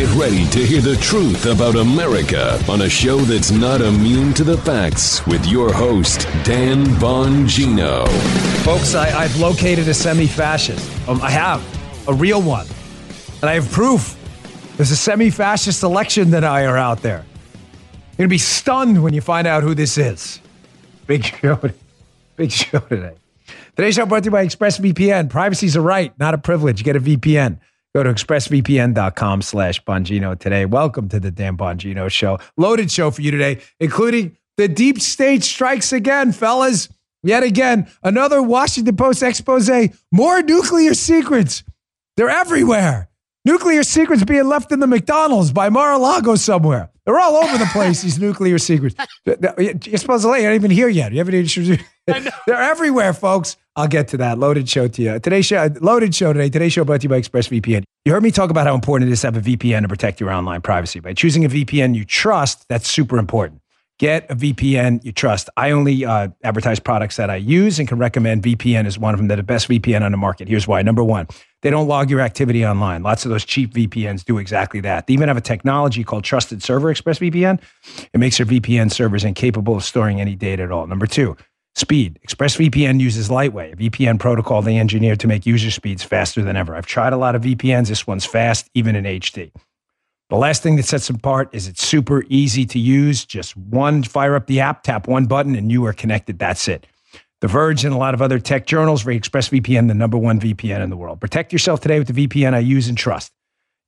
Get ready to hear the truth about America on a show that's not immune to the facts with your host, Dan Bongino. Folks, I, have located a semi fascist. Um, I have a real one. And I have proof. There's a semi fascist election denier out there. You're going to be stunned when you find out who this is. Big show. Big show today. Today's show brought to you by ExpressVPN. Privacy is a right, not a privilege. Get a VPN. Go to expressvpn.com slash Bongino today. Welcome to the Dan Bongino Show. Loaded show for you today, including the deep state strikes again, fellas. Yet again, another Washington Post expose. More nuclear secrets. They're everywhere. Nuclear secrets being left in the McDonald's by Mar-a-Lago somewhere. They're all over the place, these nuclear secrets. You're supposed to lay, you're not even here yet. You haven't introduced. They're everywhere, folks. I'll get to that. Loaded show to you. Today's show, loaded show today. Today's show brought to you by ExpressVPN. You heard me talk about how important it is to have a VPN to protect your online privacy. By choosing a VPN you trust, that's super important. Get a VPN you trust. I only uh, advertise products that I use and can recommend VPN is one of them. They're the best VPN on the market. Here's why. Number one, they don't log your activity online. Lots of those cheap VPNs do exactly that. They even have a technology called Trusted Server Express VPN. It makes their VPN servers incapable of storing any data at all. Number two, Speed. ExpressVPN uses Lightway, a VPN protocol they engineered to make user speeds faster than ever. I've tried a lot of VPNs. This one's fast, even in HD. The last thing that sets them apart is it's super easy to use. Just one, fire up the app, tap one button, and you are connected. That's it. The Verge and a lot of other tech journals rate ExpressVPN the number one VPN in the world. Protect yourself today with the VPN I use and trust.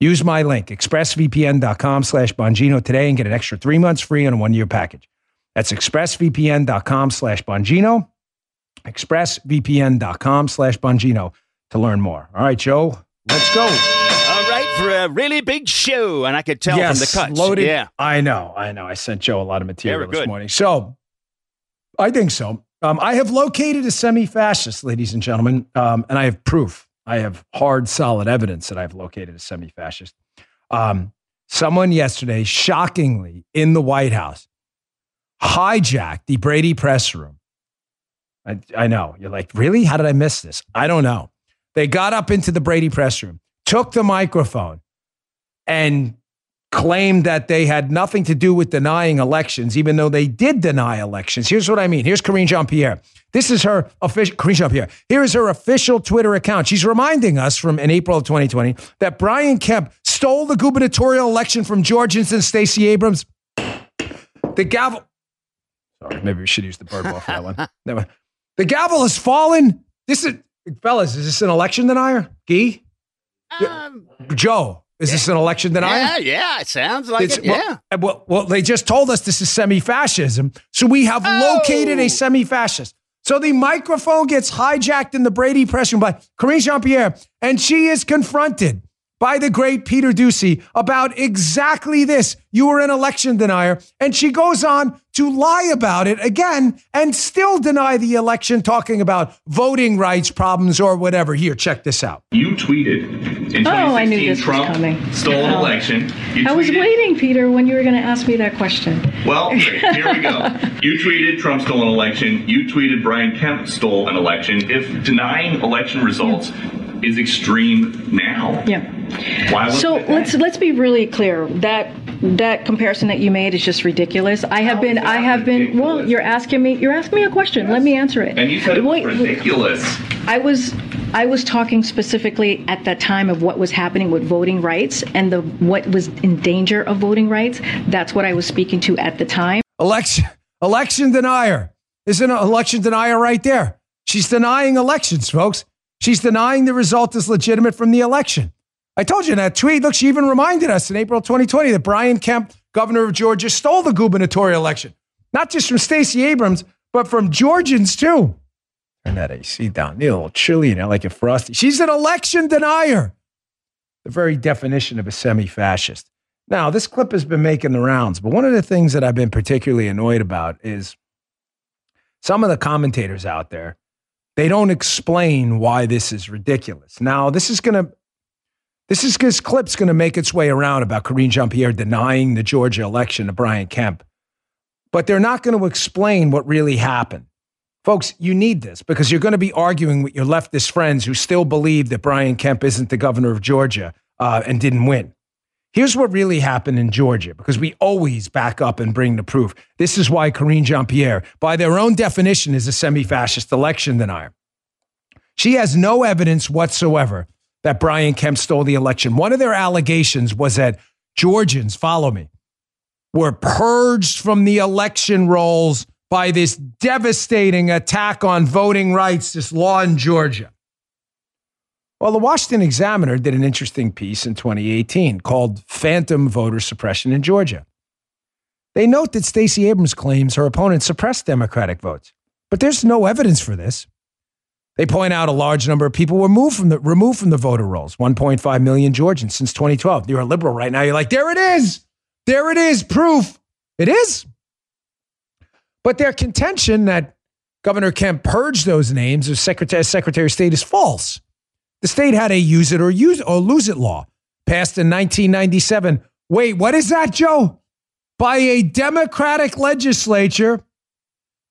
Use my link, expressvpn.com slash Bongino today and get an extra three months free on a one-year package. That's expressvpn.com slash Bongino, expressvpn.com slash Bongino to learn more. All right, Joe, let's go. For a really big show, and I could tell yes, from the cuts. Loaded. Yeah. I know, I know. I sent Joe a lot of material this good. morning. So I think so. Um, I have located a semi-fascist, ladies and gentlemen, um, and I have proof. I have hard, solid evidence that I've located a semi-fascist. Um, someone yesterday, shockingly, in the White House, hijacked the Brady press room. I, I know. You're like, really? How did I miss this? I don't know. They got up into the Brady press room, took the microphone, and claimed that they had nothing to do with denying elections, even though they did deny elections. Here's what I mean. Here's Karine Jean Pierre. This is her official Karine Jean Pierre. Here is her official Twitter account. She's reminding us from in April of 2020 that Brian Kemp stole the gubernatorial election from Georgians and Stacey Abrams. The gavel. Sorry, maybe we should use the bird ball for that one. That one. The gavel has fallen. This is, fellas, is this an election denier? Gee? Um, Joe, is this an election denier? yeah, yeah, it sounds like It's- it. Yeah. Well, well, well, they just told us this is semi fascism. So we have Oh. located a semi fascist. So the microphone gets hijacked in the Brady press room by Karine Jean Pierre, and she is confronted by the great Peter Doocy about exactly this. You were an election denier. And she goes on to lie about it again and still deny the election, talking about voting rights problems or whatever. Here, check this out. You tweeted in 2016 Oh, I knew this was Trump coming. stole an Oh. election. You I was tweeted- waiting, Peter, when you were going to ask me that question. Well, here we go. You tweeted Trump stole an election. You tweeted Brian Kemp stole an election. If denying election results is extreme now, Yeah. why So let's let's be really clear. That that comparison that you made is just ridiculous. I have How been I that have been well, you're asking me you're asking me a question. Let me answer it. And you said it was Wait, ridiculous. I was I was talking specifically at that time of what was happening with voting rights and the what was in danger of voting rights. That's what I was speaking to at the time. Election election denier. Isn't an election denier right there? She's denying elections, folks. She's denying the result is legitimate from the election. I told you in that tweet. Look, she even reminded us in April 2020 that Brian Kemp, governor of Georgia, stole the gubernatorial election, not just from Stacey Abrams, but from Georgians too. Turn that AC down. Need a little chilly in there, like a frosty. She's an election denier. The very definition of a semi-fascist. Now, this clip has been making the rounds, but one of the things that I've been particularly annoyed about is some of the commentators out there, they don't explain why this is ridiculous. Now, this is going to this is this clip's going to make its way around about Karine Jean-Pierre denying the Georgia election to Brian Kemp. But they're not going to explain what really happened. Folks, you need this because you're going to be arguing with your leftist friends who still believe that Brian Kemp isn't the governor of Georgia uh, and didn't win. Here's what really happened in Georgia because we always back up and bring the proof. This is why Karine Jean Pierre, by their own definition, is a semi fascist election denier. She has no evidence whatsoever that Brian Kemp stole the election. One of their allegations was that Georgians, follow me, were purged from the election rolls by this devastating attack on voting rights, this law in Georgia. Well, the Washington Examiner did an interesting piece in 2018 called Phantom Voter Suppression in Georgia. They note that Stacey Abrams claims her opponent suppressed Democratic votes, but there's no evidence for this. They point out a large number of people were moved from the, removed from the voter rolls 1.5 million Georgians since 2012. You're a liberal right now. You're like, there it is. There it is. Proof. It is. But their contention that Governor Kemp purged those names as Secretary, Secretary of State is false. The state had a use it or use or lose it law passed in 1997. Wait, what is that, Joe? By a Democratic legislature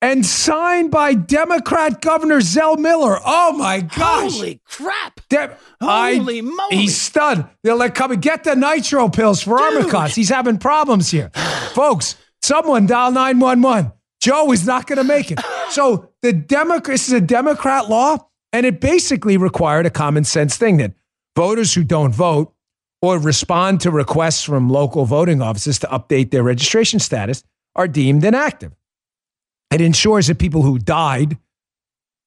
and signed by Democrat Governor Zell Miller. Oh my gosh. Holy crap. De- Holy I, moly. He's stunned. They're like, come and get the nitro pills for Armacost. He's having problems here. Folks, someone dial 911. Joe is not going to make it. So the Democrat, this is a Democrat law, and it basically required a common sense thing that voters who don't vote or respond to requests from local voting offices to update their registration status are deemed inactive. It ensures that people who died.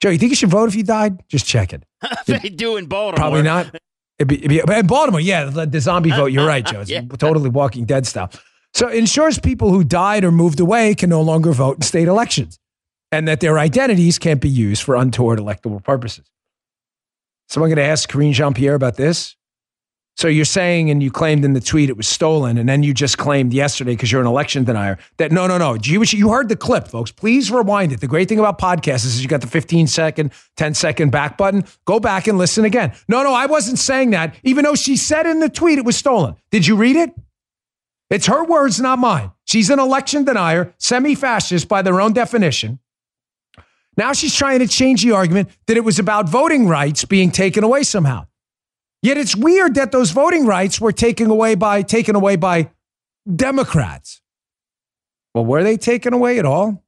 Joe, you think you should vote if you died? Just check it. they do in Baltimore. Probably not. It'd be, it'd be, in Baltimore, yeah, the, the zombie vote. You're right, Joe. It's Yeah. totally Walking Dead style. So it ensures people who died or moved away can no longer vote in state elections, and that their identities can't be used for untoward electoral purposes. Someone going to ask Karine Jean Pierre about this? So you're saying, and you claimed in the tweet it was stolen, and then you just claimed yesterday because you're an election denier that no, no, no. You heard the clip, folks. Please rewind it. The great thing about podcasts is you got the 15 second, 10 second back button. Go back and listen again. No, no, I wasn't saying that, even though she said in the tweet it was stolen. Did you read it? It's her words, not mine. She's an election denier, semi fascist by their own definition. Now she's trying to change the argument that it was about voting rights being taken away somehow. Yet it's weird that those voting rights were taken away by taken away by Democrats. Well, were they taken away at all?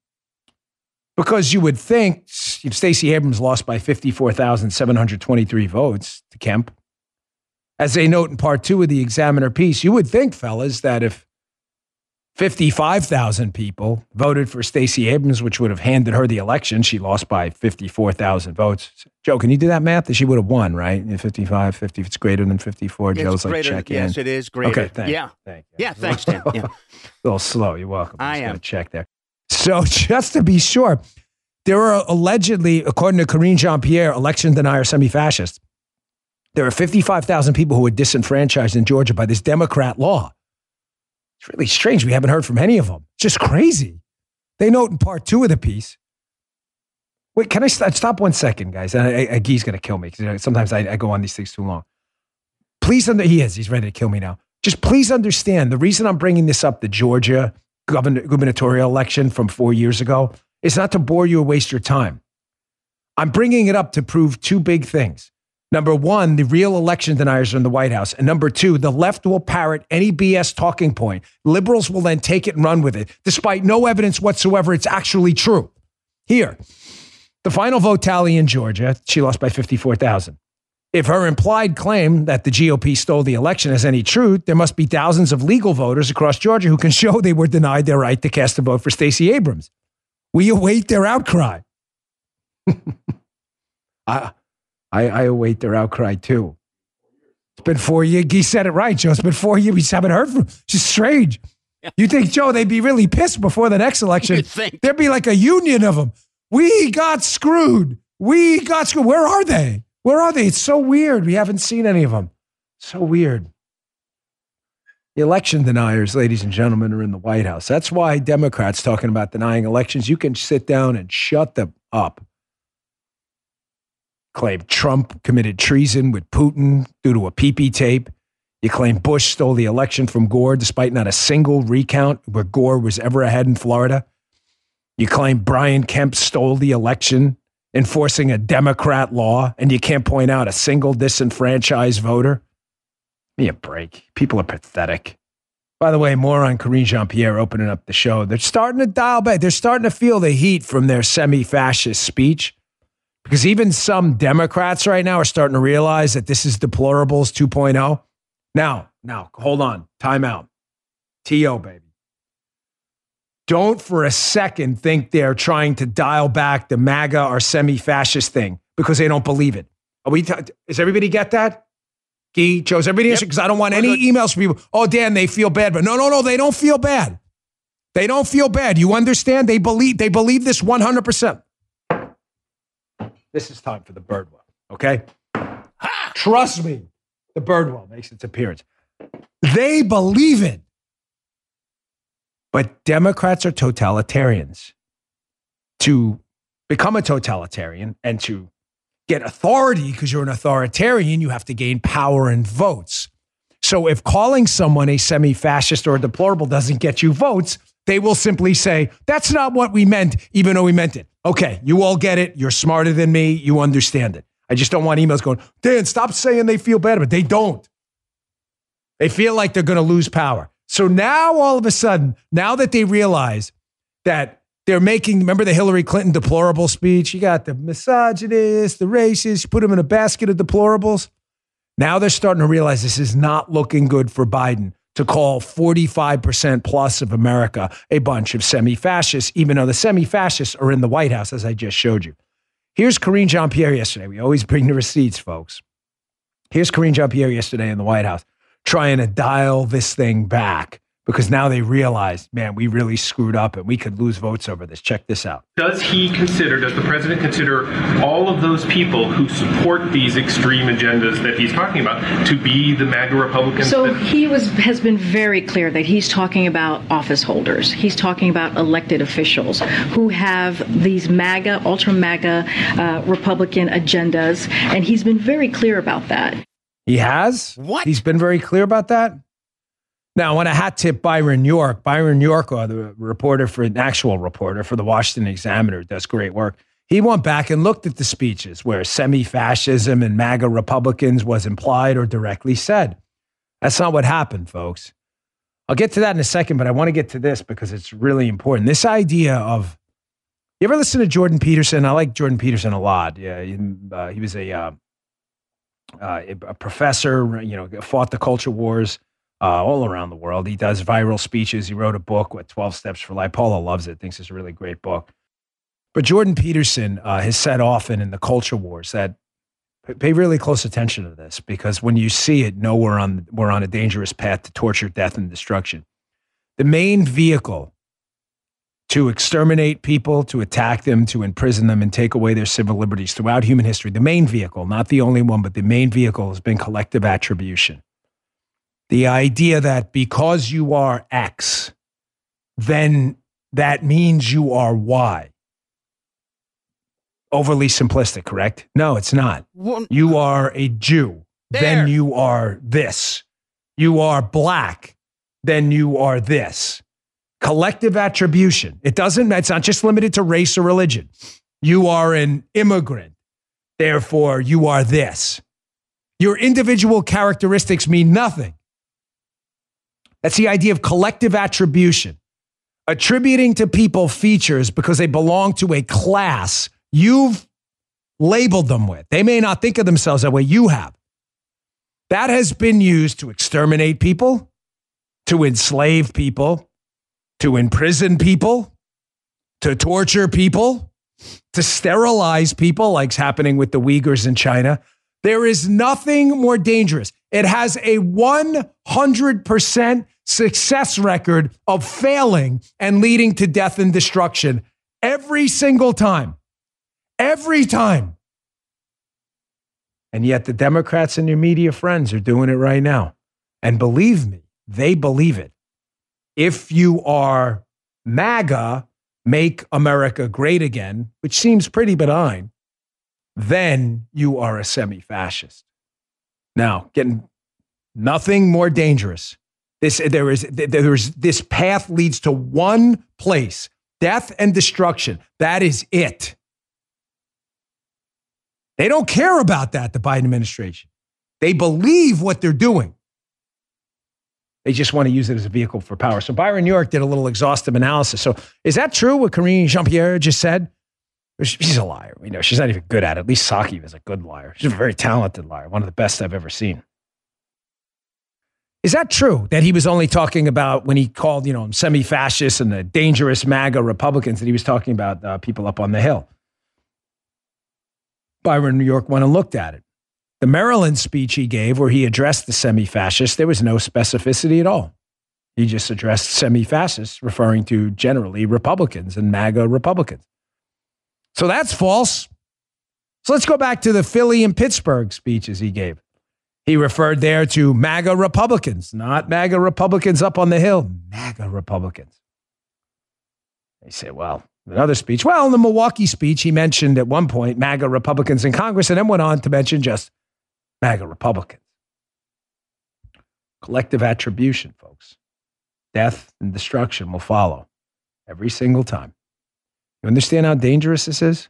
Because you would think Stacey Abrams lost by 54,723 votes to Kemp, as they note in part two of the Examiner piece, you would think, fellas, that if 55,000 people voted for Stacey Abrams, which would have handed her the election, she lost by 54,000 votes. Joe, can you do that math? That she would have won, right? If 55, 50, if it's greater than 54, It's Joe's like greater- check in. Yes, it is greater. Okay, thank yeah. Thank you. Yeah, thanks, Dan. Yeah. a little slow. You're welcome. I am. check there. So just to be sure, there are allegedly, according to Karine Jean Pierre, election denier semi-fascists, there are 55,000 people who were disenfranchised in Georgia by this Democrat law. It's really strange. We haven't heard from any of them. Just crazy. They note in part two of the piece. Wait, can I st- stop one second, guys? I, I, Guy's going to kill me because sometimes I, I go on these things too long. Please, under, he is. He's ready to kill me now. Just please understand the reason I'm bringing this up, the Georgia govern- gubernatorial election from four years ago, is not to bore you or waste your time. I'm bringing it up to prove two big things. Number one, the real election deniers are in the White House. And number two, the left will parrot any BS talking point. Liberals will then take it and run with it, despite no evidence whatsoever it's actually true. Here, the final vote tally in Georgia, she lost by 54,000. If her implied claim that the GOP stole the election has any truth, there must be thousands of legal voters across Georgia who can show they were denied their right to cast a vote for Stacey Abrams. We await their outcry. I, I, I await their outcry too. It's been four years. He said it right, Joe. It's been four years. We just haven't heard from him. It's just strange. You think, Joe, they'd be really pissed before the next election? Think. There'd be like a union of them. We got screwed. We got screwed. Where are they? Where are they? It's so weird. We haven't seen any of them. So weird. The election deniers, ladies and gentlemen, are in the White House. That's why Democrats talking about denying elections, you can sit down and shut them up. Claim Trump committed treason with Putin due to a PP tape. You claim Bush stole the election from Gore despite not a single recount where Gore was ever ahead in Florida. You claim Brian Kemp stole the election, enforcing a Democrat law, and you can't point out a single disenfranchised voter. Me a break. People are pathetic. By the way, more on Karine Jean Pierre opening up the show. They're starting to dial back. They're starting to feel the heat from their semi fascist speech because even some Democrats right now are starting to realize that this is deplorables 2.0. Now, now, hold on. Time out. T.O., baby. Don't for a second think they're trying to dial back the MAGA or semi fascist thing because they don't believe it. Are we? T- does everybody get that? Gee, Joe's everybody answer because I don't want any emails from people. Oh, Dan, they feel bad, but no, no, no, they don't feel bad. They don't feel bad. You understand? They believe. They believe this one hundred percent. This is time for the Birdwell. Okay, trust me. The Birdwell makes its appearance. They believe it. But Democrats are totalitarians. To become a totalitarian and to get authority because you're an authoritarian, you have to gain power and votes. So if calling someone a semi fascist or a deplorable doesn't get you votes, they will simply say, that's not what we meant, even though we meant it. Okay, you all get it. You're smarter than me. You understand it. I just don't want emails going, Dan, stop saying they feel bad, but they don't. They feel like they're going to lose power. So now all of a sudden, now that they realize that they're making, remember the Hillary Clinton deplorable speech? You got the misogynist, the racist, you put them in a basket of deplorables. Now they're starting to realize this is not looking good for Biden to call 45% plus of America a bunch of semi fascists, even though the semi fascists are in the White House, as I just showed you. Here's Karine Jean Pierre yesterday. We always bring the receipts, folks. Here's Karine Jean Pierre yesterday in the White House trying to dial this thing back because now they realize, man, we really screwed up and we could lose votes over this. Check this out. Does he consider, does the president consider all of those people who support these extreme agendas that he's talking about to be the MAGA Republicans? So that- he was has been very clear that he's talking about office holders. He's talking about elected officials who have these MAGA, ultra MAGA uh, Republican agendas, and he's been very clear about that. He has? What? He's been very clear about that? Now, I want to hat tip Byron York. Byron York, uh, the reporter for an actual reporter for the Washington Examiner, does great work. He went back and looked at the speeches where semi fascism and MAGA Republicans was implied or directly said. That's not what happened, folks. I'll get to that in a second, but I want to get to this because it's really important. This idea of you ever listen to Jordan Peterson? I like Jordan Peterson a lot. Yeah, he, uh, he was a, uh, uh, a professor, you know, fought the culture wars uh, all around the world. He does viral speeches. He wrote a book, what, 12 Steps for Life. Paula loves it, thinks it's a really great book. But Jordan Peterson uh, has said often in the culture wars that pay really close attention to this because when you see it, know we're on, we're on a dangerous path to torture, death, and destruction. The main vehicle to exterminate people, to attack them, to imprison them, and take away their civil liberties throughout human history, the main vehicle, not the only one, but the main vehicle has been collective attribution. The idea that because you are X, then that means you are Y. Overly simplistic, correct? No, it's not. One- You are a Jew, then you are this. You are black, then you are this. Collective attribution. It doesn't, it's not just limited to race or religion. You are an immigrant, therefore you are this. Your individual characteristics mean nothing. That's the idea of collective attribution. Attributing to people features because they belong to a class you've labeled them with. They may not think of themselves that way, you have. That has been used to exterminate people, to enslave people, to imprison people, to torture people, to sterilize people, like's happening with the Uyghurs in China. There is nothing more dangerous. It has a 100% success record of failing and leading to death and destruction every single time. Every time. And yet the Democrats and their media friends are doing it right now. And believe me, they believe it. If you are MAGA, make America great again, which seems pretty benign, then you are a semi fascist. Now, getting nothing more dangerous. This, there is, there is, this path leads to one place death and destruction. That is it. They don't care about that, the Biden administration. They believe what they're doing. They just want to use it as a vehicle for power. So Byron New York did a little exhaustive analysis. So is that true what Karine Jean Pierre just said? She's a liar. You know, she's not even good at it. At least Psaki is a good liar. She's a very talented liar, one of the best I've ever seen. Is that true that he was only talking about when he called, you know, semi-fascists and the dangerous MAGA Republicans that he was talking about uh, people up on the Hill? Byron New York went and looked at it. The Maryland speech he gave, where he addressed the semi-fascists, there was no specificity at all. He just addressed semi-fascists, referring to generally Republicans and MAGA Republicans. So that's false. So let's go back to the Philly and Pittsburgh speeches he gave. He referred there to MAGA Republicans, not MAGA Republicans up on the Hill, MAGA Republicans. They say, well, another speech. Well, in the Milwaukee speech, he mentioned at one point MAGA Republicans in Congress and then went on to mention just MAGA Republicans. Collective attribution, folks. Death and destruction will follow every single time. You understand how dangerous this is?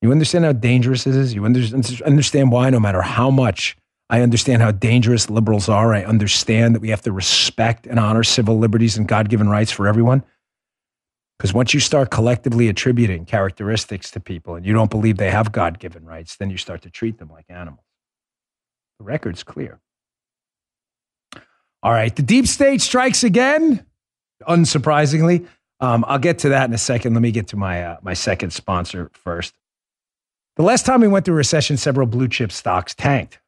You understand how dangerous this is? You understand why, no matter how much I understand how dangerous liberals are. I understand that we have to respect and honor civil liberties and God given rights for everyone. Because once you start collectively attributing characteristics to people and you don't believe they have God given rights, then you start to treat them like animals. The record's clear. All right, the deep state strikes again, unsurprisingly. Um, I'll get to that in a second. Let me get to my uh, my second sponsor first. The last time we went through a recession, several blue chip stocks tanked.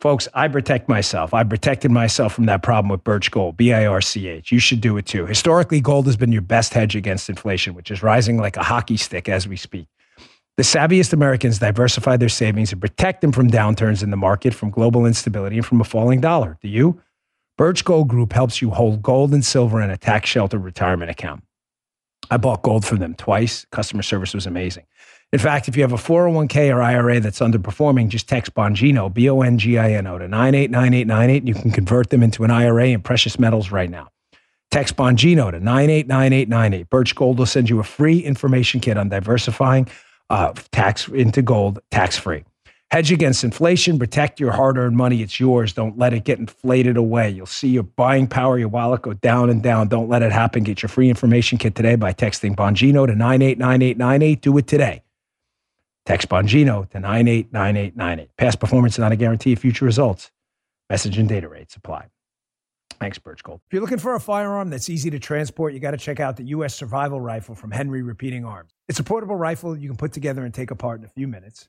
Folks, I protect myself. I protected myself from that problem with Birch Gold, B I R C H. You should do it too. Historically, gold has been your best hedge against inflation, which is rising like a hockey stick as we speak. The savviest Americans diversify their savings and protect them from downturns in the market, from global instability, and from a falling dollar. Do you? Birch Gold Group helps you hold gold and silver in a tax sheltered retirement account. I bought gold from them twice. Customer service was amazing. In fact, if you have a 401k or IRA that's underperforming, just text Bongino, B O N G I N O, to 989898, and you can convert them into an IRA in precious metals right now. Text Bongino to 989898. Birch Gold will send you a free information kit on diversifying uh, tax into gold tax free. Hedge against inflation, protect your hard earned money. It's yours. Don't let it get inflated away. You'll see your buying power, your wallet go down and down. Don't let it happen. Get your free information kit today by texting Bongino to 989898. Do it today. Text Bongino to 989898. Past performance is not a guarantee of future results. Message and data rates apply. Thanks, Birch Gold. If you're looking for a firearm that's easy to transport, you got to check out the U.S. Survival Rifle from Henry Repeating Arms. It's a portable rifle you can put together and take apart in a few minutes.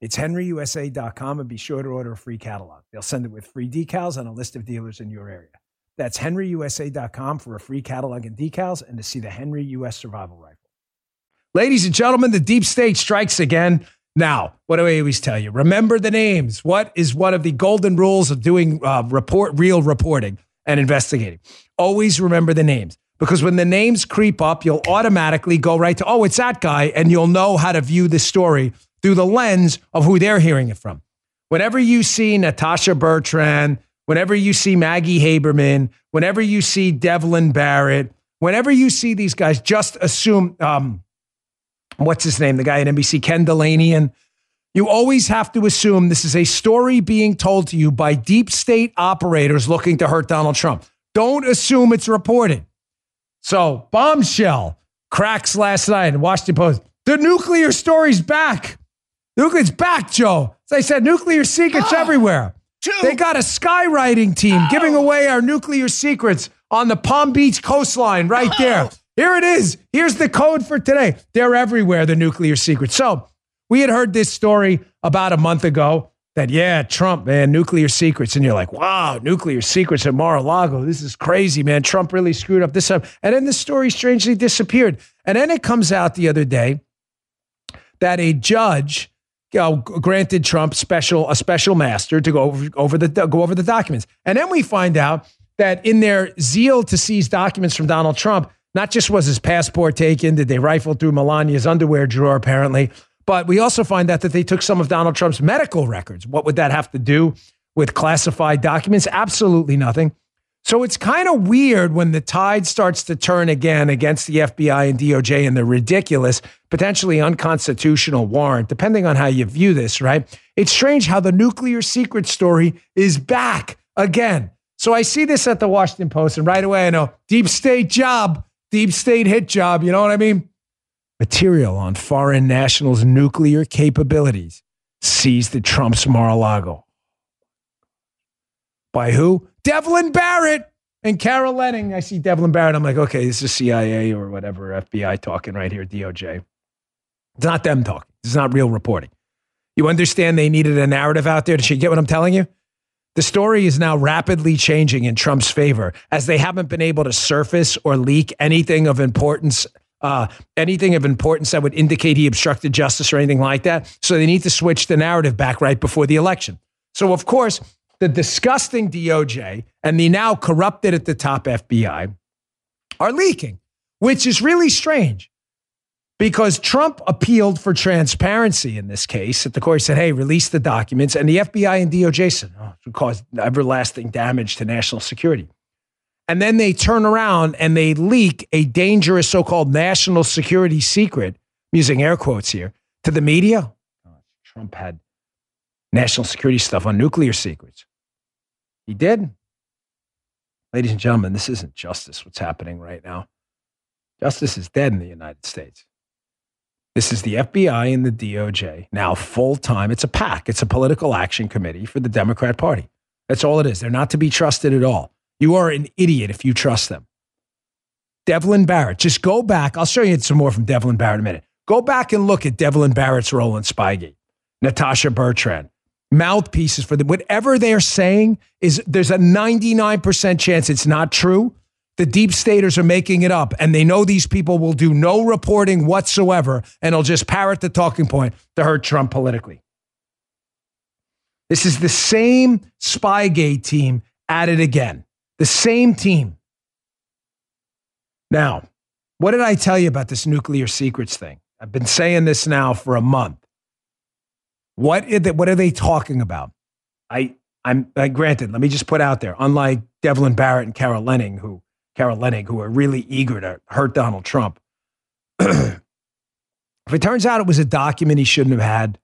It's henryusa.com and be sure to order a free catalog. They'll send it with free decals and a list of dealers in your area. That's henryusa.com for a free catalog and decals and to see the Henry US Survival Rifle. Ladies and gentlemen, the deep state strikes again. Now, what do I always tell you? Remember the names. What is one of the golden rules of doing uh, report real reporting and investigating? Always remember the names because when the names creep up, you'll automatically go right to, oh, it's that guy, and you'll know how to view the story through the lens of who they're hearing it from. Whenever you see Natasha Bertrand, whenever you see Maggie Haberman, whenever you see Devlin Barrett, whenever you see these guys, just assume um, what's his name? The guy at NBC, Ken Dilanian. You always have to assume this is a story being told to you by deep state operators looking to hurt Donald Trump. Don't assume it's reported. So, bombshell cracks last night in Washington Post. The nuclear story's back. Nuclear's back, Joe. As I said, nuclear secrets oh, everywhere. Two. They got a skywriting team oh. giving away our nuclear secrets on the Palm Beach coastline right oh. there. Here it is. Here's the code for today. They're everywhere, the nuclear secrets. So we had heard this story about a month ago that, yeah, Trump, man, nuclear secrets. And you're like, wow, nuclear secrets at Mar a Lago. This is crazy, man. Trump really screwed up this up. And then the story strangely disappeared. And then it comes out the other day that a judge you know, granted Trump special a special master to go over, over the go over the documents. And then we find out that in their zeal to seize documents from Donald Trump, not just was his passport taken, did they rifle through Melania's underwear drawer, apparently, but we also find out that they took some of Donald Trump's medical records. What would that have to do with classified documents? Absolutely nothing. So it's kind of weird when the tide starts to turn again against the FBI and DOJ and the ridiculous, potentially unconstitutional warrant, depending on how you view this, right? It's strange how the nuclear secret story is back again. So I see this at the Washington Post, and right away I know deep state job, deep state hit job. You know what I mean? Material on foreign nationals' nuclear capabilities seized at Trump's Mar a Lago. By who? Devlin Barrett and Carol Leonnig. I see Devlin Barrett. I'm like, okay, this is CIA or whatever, FBI talking right here, DOJ. It's not them talking. It's not real reporting. You understand they needed a narrative out there. Did you get what I'm telling you? The story is now rapidly changing in Trump's favor as they haven't been able to surface or leak anything of importance, uh, anything of importance that would indicate he obstructed justice or anything like that. So they need to switch the narrative back right before the election. So, of course, the disgusting DOJ and the now corrupted at the top FBI are leaking, which is really strange because Trump appealed for transparency in this case. At the court, said, hey, release the documents. And the FBI and DOJ said, oh, it cause everlasting damage to national security. And then they turn around and they leak a dangerous so called national security secret, using air quotes here, to the media. Trump had national security stuff on nuclear secrets. He did. Ladies and gentlemen, this isn't justice, what's happening right now. Justice is dead in the United States. This is the FBI and the DOJ now full time. It's a PAC, it's a political action committee for the Democrat Party. That's all it is. They're not to be trusted at all. You are an idiot if you trust them. Devlin Barrett, just go back. I'll show you some more from Devlin Barrett in a minute. Go back and look at Devlin Barrett's role in Spygate, Natasha Bertrand, mouthpieces for them. Whatever they're saying is there's a 99% chance it's not true. The deep staters are making it up, and they know these people will do no reporting whatsoever, and they'll just parrot the talking point to hurt Trump politically. This is the same Spygate team at it again. The same team. Now, what did I tell you about this nuclear secrets thing? I've been saying this now for a month. What, is it, what are they talking about? I, I'm I, granted, let me just put out there, unlike Devlin Barrett and Carol Leonnig, who Carol Leonnig, who are really eager to hurt Donald Trump. if it turns out it was a document he shouldn't have had,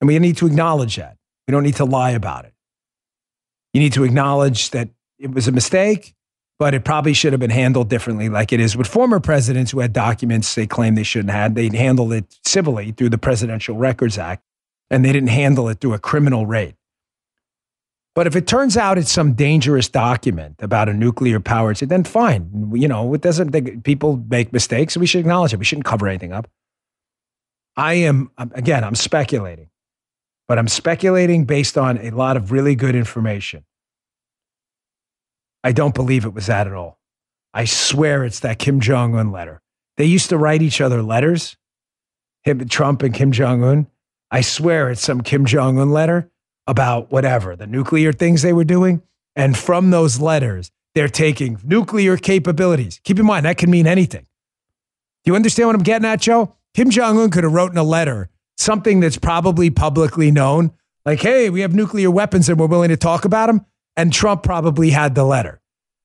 and we need to acknowledge that. We don't need to lie about it. You need to acknowledge that it was a mistake, but it probably should have been handled differently, like it is with former presidents who had documents they claim they shouldn't have. They handled it civilly through the Presidential Records Act, and they didn't handle it through a criminal raid. But if it turns out it's some dangerous document about a nuclear power, then fine. You know, it doesn't. People make mistakes, we should acknowledge it. We shouldn't cover anything up. I am again. I'm speculating, but I'm speculating based on a lot of really good information. I don't believe it was that at all. I swear it's that Kim Jong Un letter. They used to write each other letters, Trump and Kim Jong Un. I swear it's some Kim Jong Un letter about whatever, the nuclear things they were doing. And from those letters, they're taking nuclear capabilities. Keep in mind, that can mean anything. Do you understand what I'm getting at, Joe? Kim Jong un could have written a letter, something that's probably publicly known, like, hey, we have nuclear weapons and we're willing to talk about them. And Trump probably had the letter.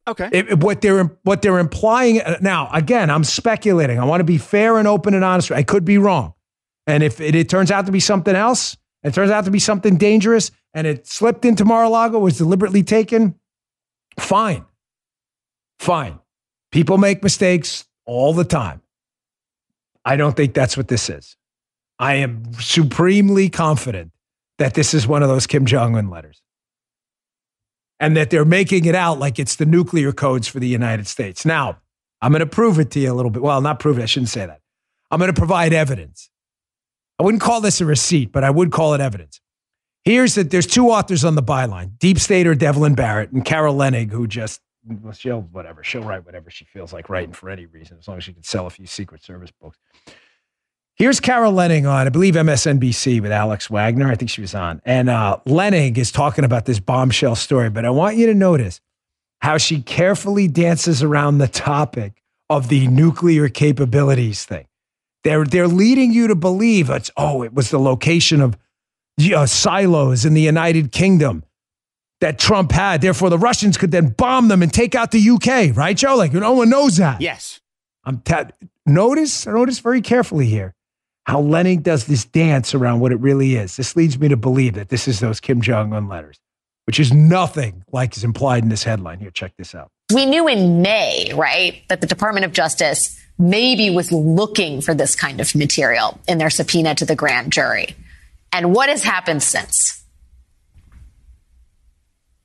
Okay. It, what they're what they're implying uh, now, again, I'm speculating. I want to be fair and open and honest. I could be wrong. And if it, it turns out to be something else, it turns out to be something dangerous and it slipped into Mar-a-Lago, was deliberately taken, fine. Fine. People make mistakes all the time. I don't think that's what this is. I am supremely confident that this is one of those Kim Jong un letters and that they're making it out like it's the nuclear codes for the United States. Now, I'm going to prove it to you a little bit. Well, not prove it, I shouldn't say that. I'm going to provide evidence. I wouldn't call this a receipt, but I would call it evidence. Here's that there's two authors on the byline Deep Stater Devlin Barrett and Carol Leonnig, who just, well, she'll, whatever, she'll write whatever she feels like writing for any reason, as long as she can sell a few Secret Service books. Here's Carol Leonnig on, I believe, MSNBC with Alex Wagner. I think she was on. And uh, Leonnig is talking about this bombshell story, but I want you to notice how she carefully dances around the topic of the nuclear capabilities thing. They're, they're leading you to believe it's, oh, it was the location of uh, silos in the United Kingdom that Trump had. Therefore, the Russians could then bomb them and take out the UK, right, Joe? Like, no one knows that. Yes. I'm ta- notice, notice very carefully here how Leonnig does this dance around what it really is. This leads me to believe that this is those Kim Jong un letters, which is nothing like is implied in this headline. Here, check this out. We knew in May, right, that the Department of Justice maybe was looking for this kind of material in their subpoena to the grand jury. And what has happened since?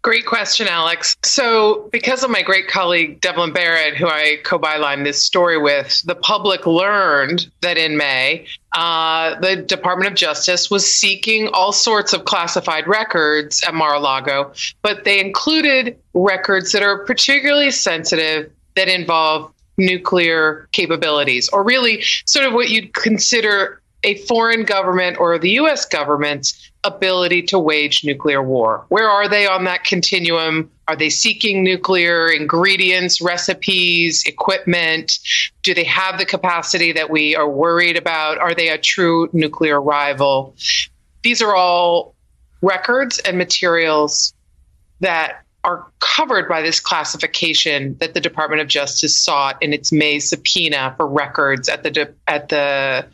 Great question, Alex. So, because of my great colleague Devlin Barrett, who I co bylined this story with, the public learned that in May, uh, the Department of Justice was seeking all sorts of classified records at Mar a Lago, but they included records that are particularly sensitive that involve nuclear capabilities, or really sort of what you'd consider a foreign government or the US government's ability to wage nuclear war. Where are they on that continuum? Are they seeking nuclear ingredients, recipes, equipment? Do they have the capacity that we are worried about? Are they a true nuclear rival? These are all records and materials that are covered by this classification that the Department of Justice sought in its May subpoena for records at the at the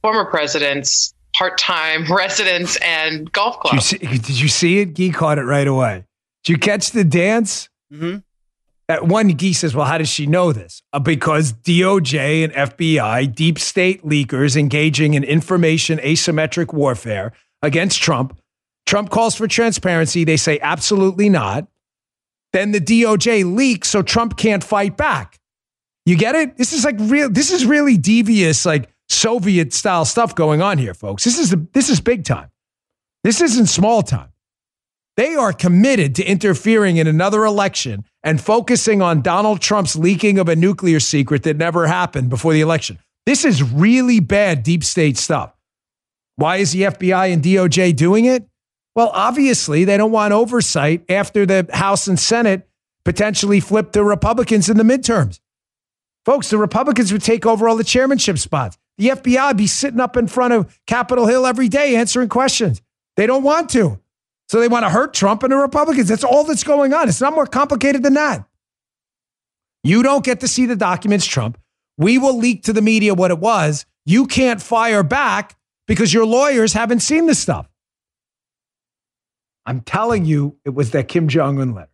former president's part-time residence and golf club. Did you see, did you see it? Gee caught it right away. Did you catch the dance? Mm-hmm. At one, Gee says, "Well, how does she know this? Uh, because DOJ and FBI, deep state leakers, engaging in information asymmetric warfare against Trump. Trump calls for transparency. They say absolutely not. Then the DOJ leaks, so Trump can't fight back. You get it? This is like real. This is really devious. Like." Soviet style stuff going on here, folks. This is this is big time. This isn't small time. They are committed to interfering in another election and focusing on Donald Trump's leaking of a nuclear secret that never happened before the election. This is really bad deep state stuff. Why is the FBI and DOJ doing it? Well, obviously, they don't want oversight after the House and Senate potentially flip to Republicans in the midterms. Folks, the Republicans would take over all the chairmanship spots. The FBI would be sitting up in front of Capitol Hill every day answering questions. They don't want to. So they want to hurt Trump and the Republicans. That's all that's going on. It's not more complicated than that. You don't get to see the documents, Trump. We will leak to the media what it was. You can't fire back because your lawyers haven't seen this stuff. I'm telling you, it was that Kim Jong un letter.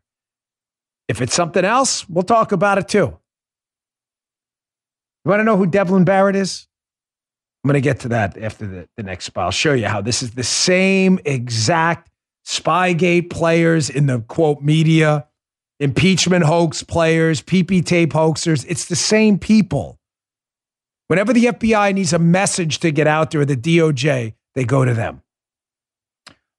If it's something else, we'll talk about it too. You want to know who Devlin Barrett is? I'm going to get to that after the, the next spot. I'll show you how this is the same exact Spygate players in the quote media, impeachment hoax players, PP tape hoaxers. It's the same people. Whenever the FBI needs a message to get out there, or the DOJ, they go to them.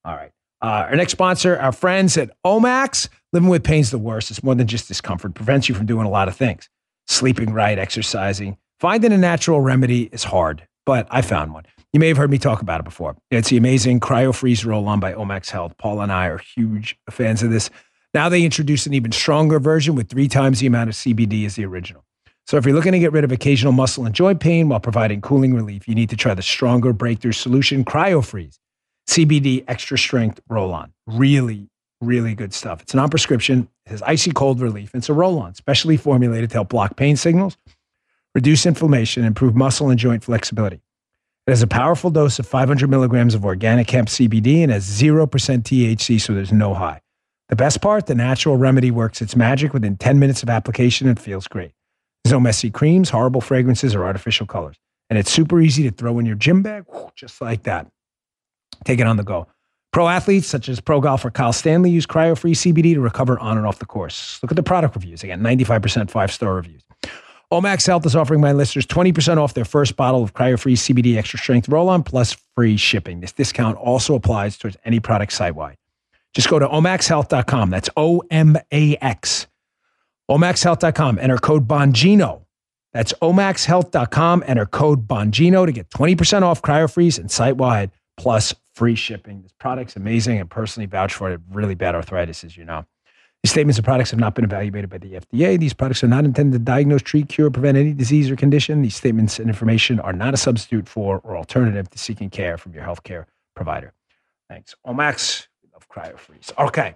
All right. Uh, our next sponsor, our friends at Omax. Living with pain's the worst. It's more than just discomfort. Prevents you from doing a lot of things. Sleeping right, exercising. Finding a natural remedy is hard but I found one. You may have heard me talk about it before. It's the amazing Cryo Freeze Roll On by Omax Health. Paul and I are huge fans of this. Now they introduce an even stronger version with three times the amount of CBD as the original. So if you're looking to get rid of occasional muscle and joint pain while providing cooling relief, you need to try the stronger breakthrough solution, Cryo Freeze CBD Extra Strength Roll On. Really, really good stuff. It's non prescription, it has icy cold relief. It's a roll on, specially formulated to help block pain signals reduce inflammation, improve muscle and joint flexibility. It has a powerful dose of 500 milligrams of organic hemp CBD and has 0% THC, so there's no high. The best part, the natural remedy works its magic within 10 minutes of application and feels great. There's no messy creams, horrible fragrances, or artificial colors. And it's super easy to throw in your gym bag, just like that. Take it on the go. Pro athletes such as pro golfer Kyle Stanley use cryo free CBD to recover on and off the course. Look at the product reviews. Again, 95% five star reviews. Omax Health is offering my listeners 20% off their first bottle of cryo-free CBD extra strength roll-on plus free shipping. This discount also applies towards any product site-wide. Just go to omaxhealth.com. That's O-M-A-X. omaxhealth.com. Enter code Bongino. That's omaxhealth.com. Enter code Bongino to get 20% off cryo-freeze and site-wide plus free shipping. This product's amazing and personally vouch for it. Really bad arthritis, as you know. These statements and products have not been evaluated by the FDA. These products are not intended to diagnose, treat, cure, prevent any disease or condition. These statements and information are not a substitute for or alternative to seeking care from your healthcare provider. Thanks. Omax, we love CryoFreeze. Okay.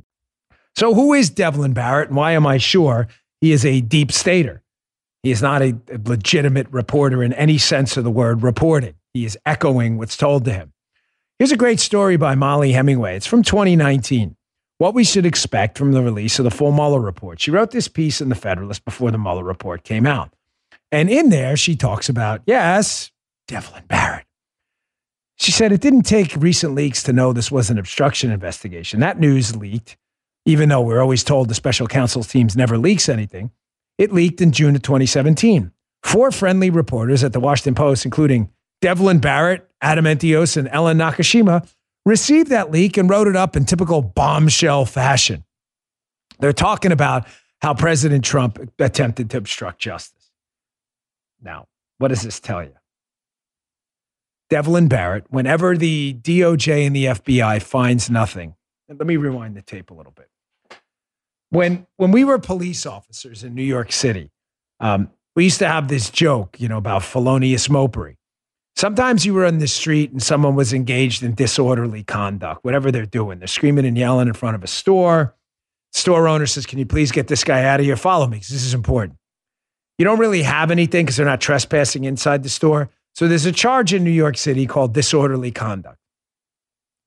So, who is Devlin Barrett and why am I sure he is a deep stater? He is not a, legitimate reporter in any sense of the word reporting. He is echoing what's told to him. Here's a great story by Mollie Hemingway. It's from 2019. What we should expect from the release of the full Mueller report. She wrote this piece in the Federalist before the Mueller report came out. And in there, she talks about, yes, Devlin Barrett. She said it didn't take recent leaks to know this was an obstruction investigation. That news leaked, even though we're always told the special counsel teams never leaks anything. It leaked in June of 2017. Four friendly reporters at the Washington Post, including Devlin Barrett, Adam Entous, and Ellen Nakashima, received that leak and wrote it up in typical bombshell fashion. They're talking about how President Trump attempted to obstruct justice. Now, what does this tell you? Devlin Barrett, whenever the DOJ and the FBI finds nothing, let me rewind the tape a little bit. When when we were police officers in New York City, um, we used to have this joke, you know, about felonious mopery. Sometimes you were on the street and someone was engaged in disorderly conduct, whatever they're doing. They're screaming and yelling in front of a store. Store owner says, Can you please get this guy out of here? Follow me because this is important. You don't really have anything because they're not trespassing inside the store. So there's a charge in New York City called disorderly conduct.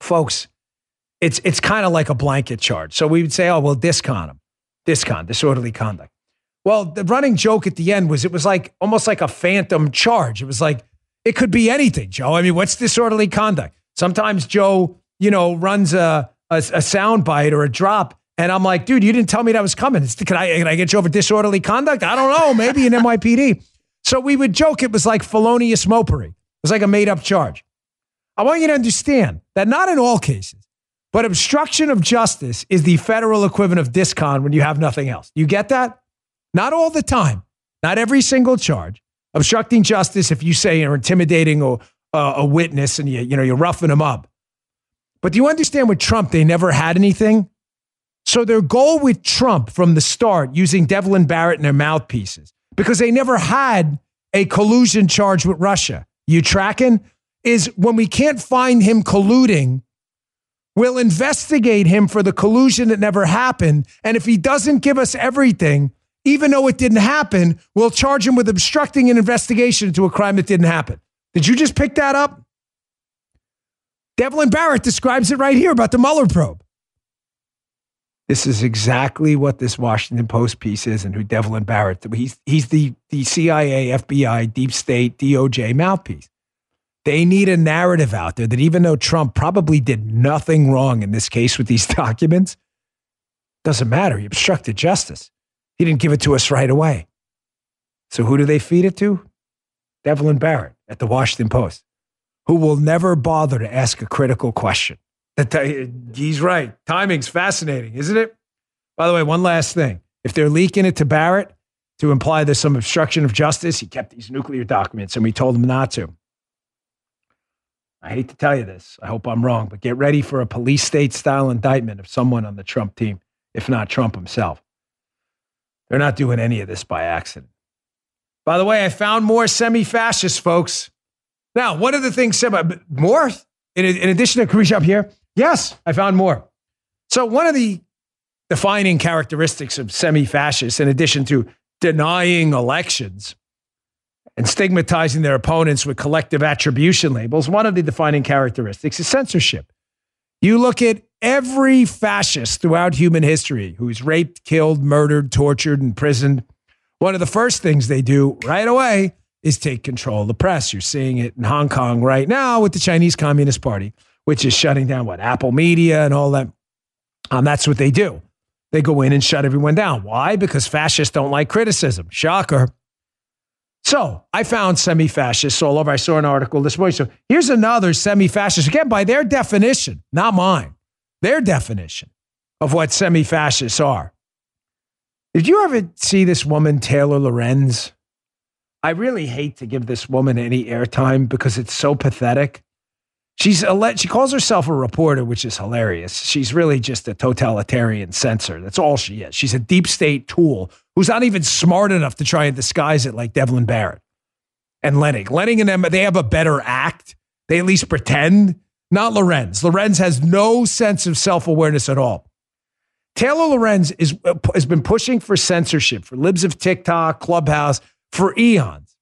Folks, it's, it's kind of like a blanket charge. So we would say, Oh, well, discount them. Discount, disorderly conduct. Well, the running joke at the end was it was like almost like a phantom charge. It was like, it could be anything, Joe. I mean, what's disorderly conduct? Sometimes Joe, you know, runs a, a, a sound bite or a drop. And I'm like, dude, you didn't tell me that was coming. It's, can, I, can I get you over disorderly conduct? I don't know. Maybe an NYPD. So we would joke it was like felonious mopery. It was like a made up charge. I want you to understand that not in all cases, but obstruction of justice is the federal equivalent of discon when you have nothing else. You get that? Not all the time, not every single charge. Obstructing justice, if you say you're intimidating a, uh, a witness and you, you know, you're roughing them up. But do you understand with Trump, they never had anything? So their goal with Trump from the start, using Devlin Barrett and their mouthpieces, because they never had a collusion charge with Russia. You tracking? Is when we can't find him colluding, we'll investigate him for the collusion that never happened. And if he doesn't give us everything, even though it didn't happen, we'll charge him with obstructing an investigation into a crime that didn't happen. Did you just pick that up? Devlin Barrett describes it right here about the Mueller probe. This is exactly what this Washington Post piece is and who Devlin Barrett, he's, he's the, the CIA, FBI, deep state, DOJ mouthpiece. They need a narrative out there that even though Trump probably did nothing wrong in this case with these documents, doesn't matter. He obstructed justice. He didn't give it to us right away. So who do they feed it to? Devlin Barrett at the Washington Post, who will never bother to ask a critical question. He's right. Timing's fascinating, isn't it? By the way, one last thing. If they're leaking it to Barrett to imply there's some obstruction of justice, he kept these nuclear documents and we told him not to. I hate to tell you this. I hope I'm wrong, but get ready for a police state style indictment of someone on the Trump team, if not Trump himself. They're not doing any of this by accident. By the way, I found more semi fascists, folks. Now, what are the things, about more? In, in addition to, can up here? Yes, I found more. So, one of the defining characteristics of semi fascists, in addition to denying elections and stigmatizing their opponents with collective attribution labels, one of the defining characteristics is censorship. You look at every fascist throughout human history who's raped, killed, murdered, tortured, imprisoned. One of the first things they do right away is take control of the press. You're seeing it in Hong Kong right now with the Chinese Communist Party which is shutting down what Apple Media and all that. Um, that's what they do. they go in and shut everyone down. Why? Because fascists don't like criticism. Shocker. So I found semi fascists all over. I saw an article this morning. So here's another semi fascist, again, by their definition, not mine, their definition of what semi fascists are. Did you ever see this woman, Taylor Lorenz? I really hate to give this woman any airtime because it's so pathetic. She's she calls herself a reporter, which is hilarious. She's really just a totalitarian censor. That's all she is. She's a deep state tool who's not even smart enough to try and disguise it like Devlin Barrett and Leonnig. Leonnig and them, they have a better act. They at least pretend. Not Lorenz. Lorenz has no sense of self awareness at all. Taylor Lorenz is, uh, has been pushing for censorship for libs of TikTok, Clubhouse for eons.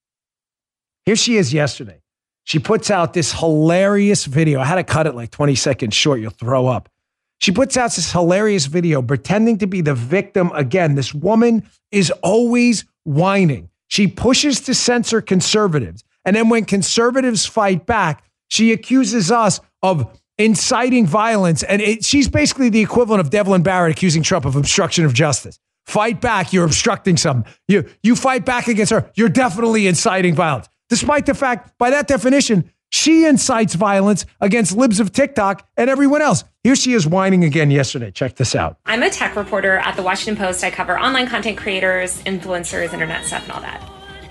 Here she is yesterday. She puts out this hilarious video. I had to cut it like 20 seconds short. You'll throw up. She puts out this hilarious video pretending to be the victim again. This woman is always whining. She pushes to censor conservatives. And then when conservatives fight back, she accuses us of inciting violence. And it, she's basically the equivalent of Devlin Barrett accusing Trump of obstruction of justice. Fight back, you're obstructing something. You, you fight back against her, you're definitely inciting violence despite the fact, by that definition, she incites violence against libs of TikTok and everyone else. Here she is whining again yesterday. Check this out. I'm a tech reporter at the Washington Post. I cover online content creators, influencers, internet stuff, and all that.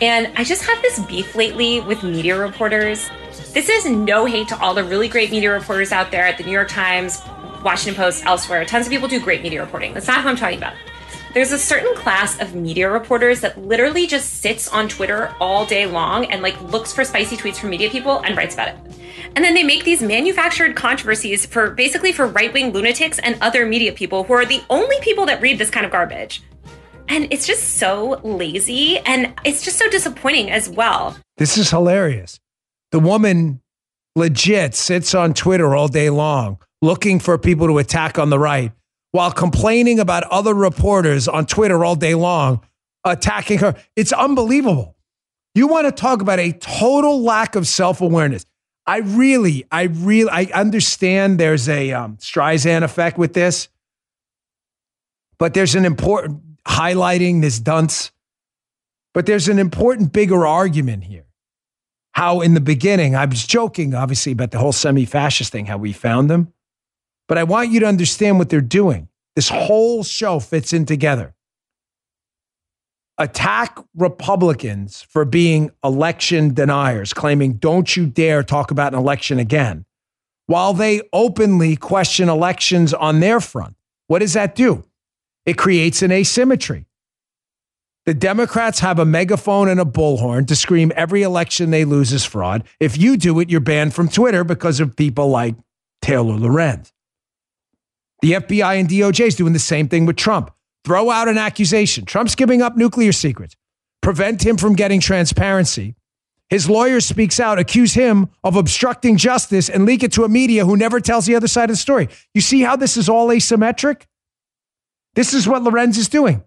And I just have this beef lately with media reporters. This is no hate to all the really great media reporters out there at the New York Times, Washington Post, elsewhere. Tons of people do great media reporting. That's not who I'm talking about. There's a certain class of media reporters that literally just sits on Twitter all day long and like looks for spicy tweets from media people and writes about it. And then they make these manufactured controversies for basically for right-wing lunatics and other media people who are the only people that read this kind of garbage. And it's just so lazy and it's just so disappointing as well. This is hilarious. The woman legit sits on Twitter all day long looking for people to attack on the right while complaining about other reporters on Twitter all day long attacking her. It's unbelievable. You want to talk about a total lack of self awareness. I really, I really, I understand there's a um, Streisand effect with this, but there's an important highlighting this dunce. But there's an important, bigger argument here. How in the beginning, I was joking, obviously, about the whole semi fascist thing, how we found them. But I want you to understand what they're doing. This whole show fits in together. Attack Republicans for being election deniers, claiming, don't you dare talk about an election again, while they openly question elections on their front. What does that do? It creates an asymmetry. The Democrats have a megaphone and a bullhorn to scream every election they lose is fraud. If you do it, you're banned from Twitter because of people like Taylor Lorenz. The FBI and DOJ is doing the same thing with Trump. Throw out an accusation. Trump's giving up nuclear secrets. Prevent him from getting transparency. His lawyer speaks out, accuse him of obstructing justice and leak it to a media who never tells the other side of the story. You see how this is all asymmetric? This is what Lorenz is doing.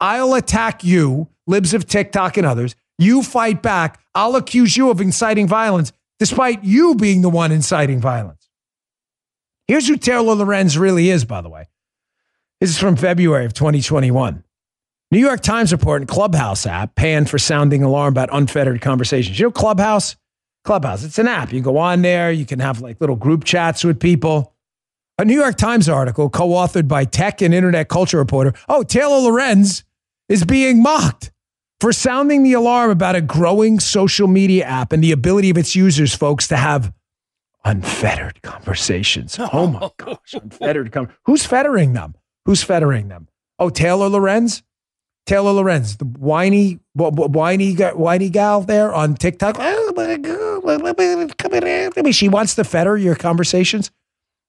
I'll attack you, libs of TikTok and others. You fight back. I'll accuse you of inciting violence, despite you being the one inciting violence. Here's who Taylor Lorenz really is, by the way. This is from February of 2021. New York Times report and Clubhouse app panned for sounding alarm about unfettered conversations. You know Clubhouse? Clubhouse, it's an app. You go on there, you can have like little group chats with people. A New York Times article co authored by tech and internet culture reporter, oh, Taylor Lorenz is being mocked for sounding the alarm about a growing social media app and the ability of its users, folks, to have unfettered conversations. Oh my oh. gosh, unfettered. Com- Who's fettering them? Who's fettering them? Oh, Taylor Lorenz? Taylor Lorenz, the whiny, whiny, whiny gal there on TikTok. Oh my God, come here. I mean, she wants to fetter your conversations.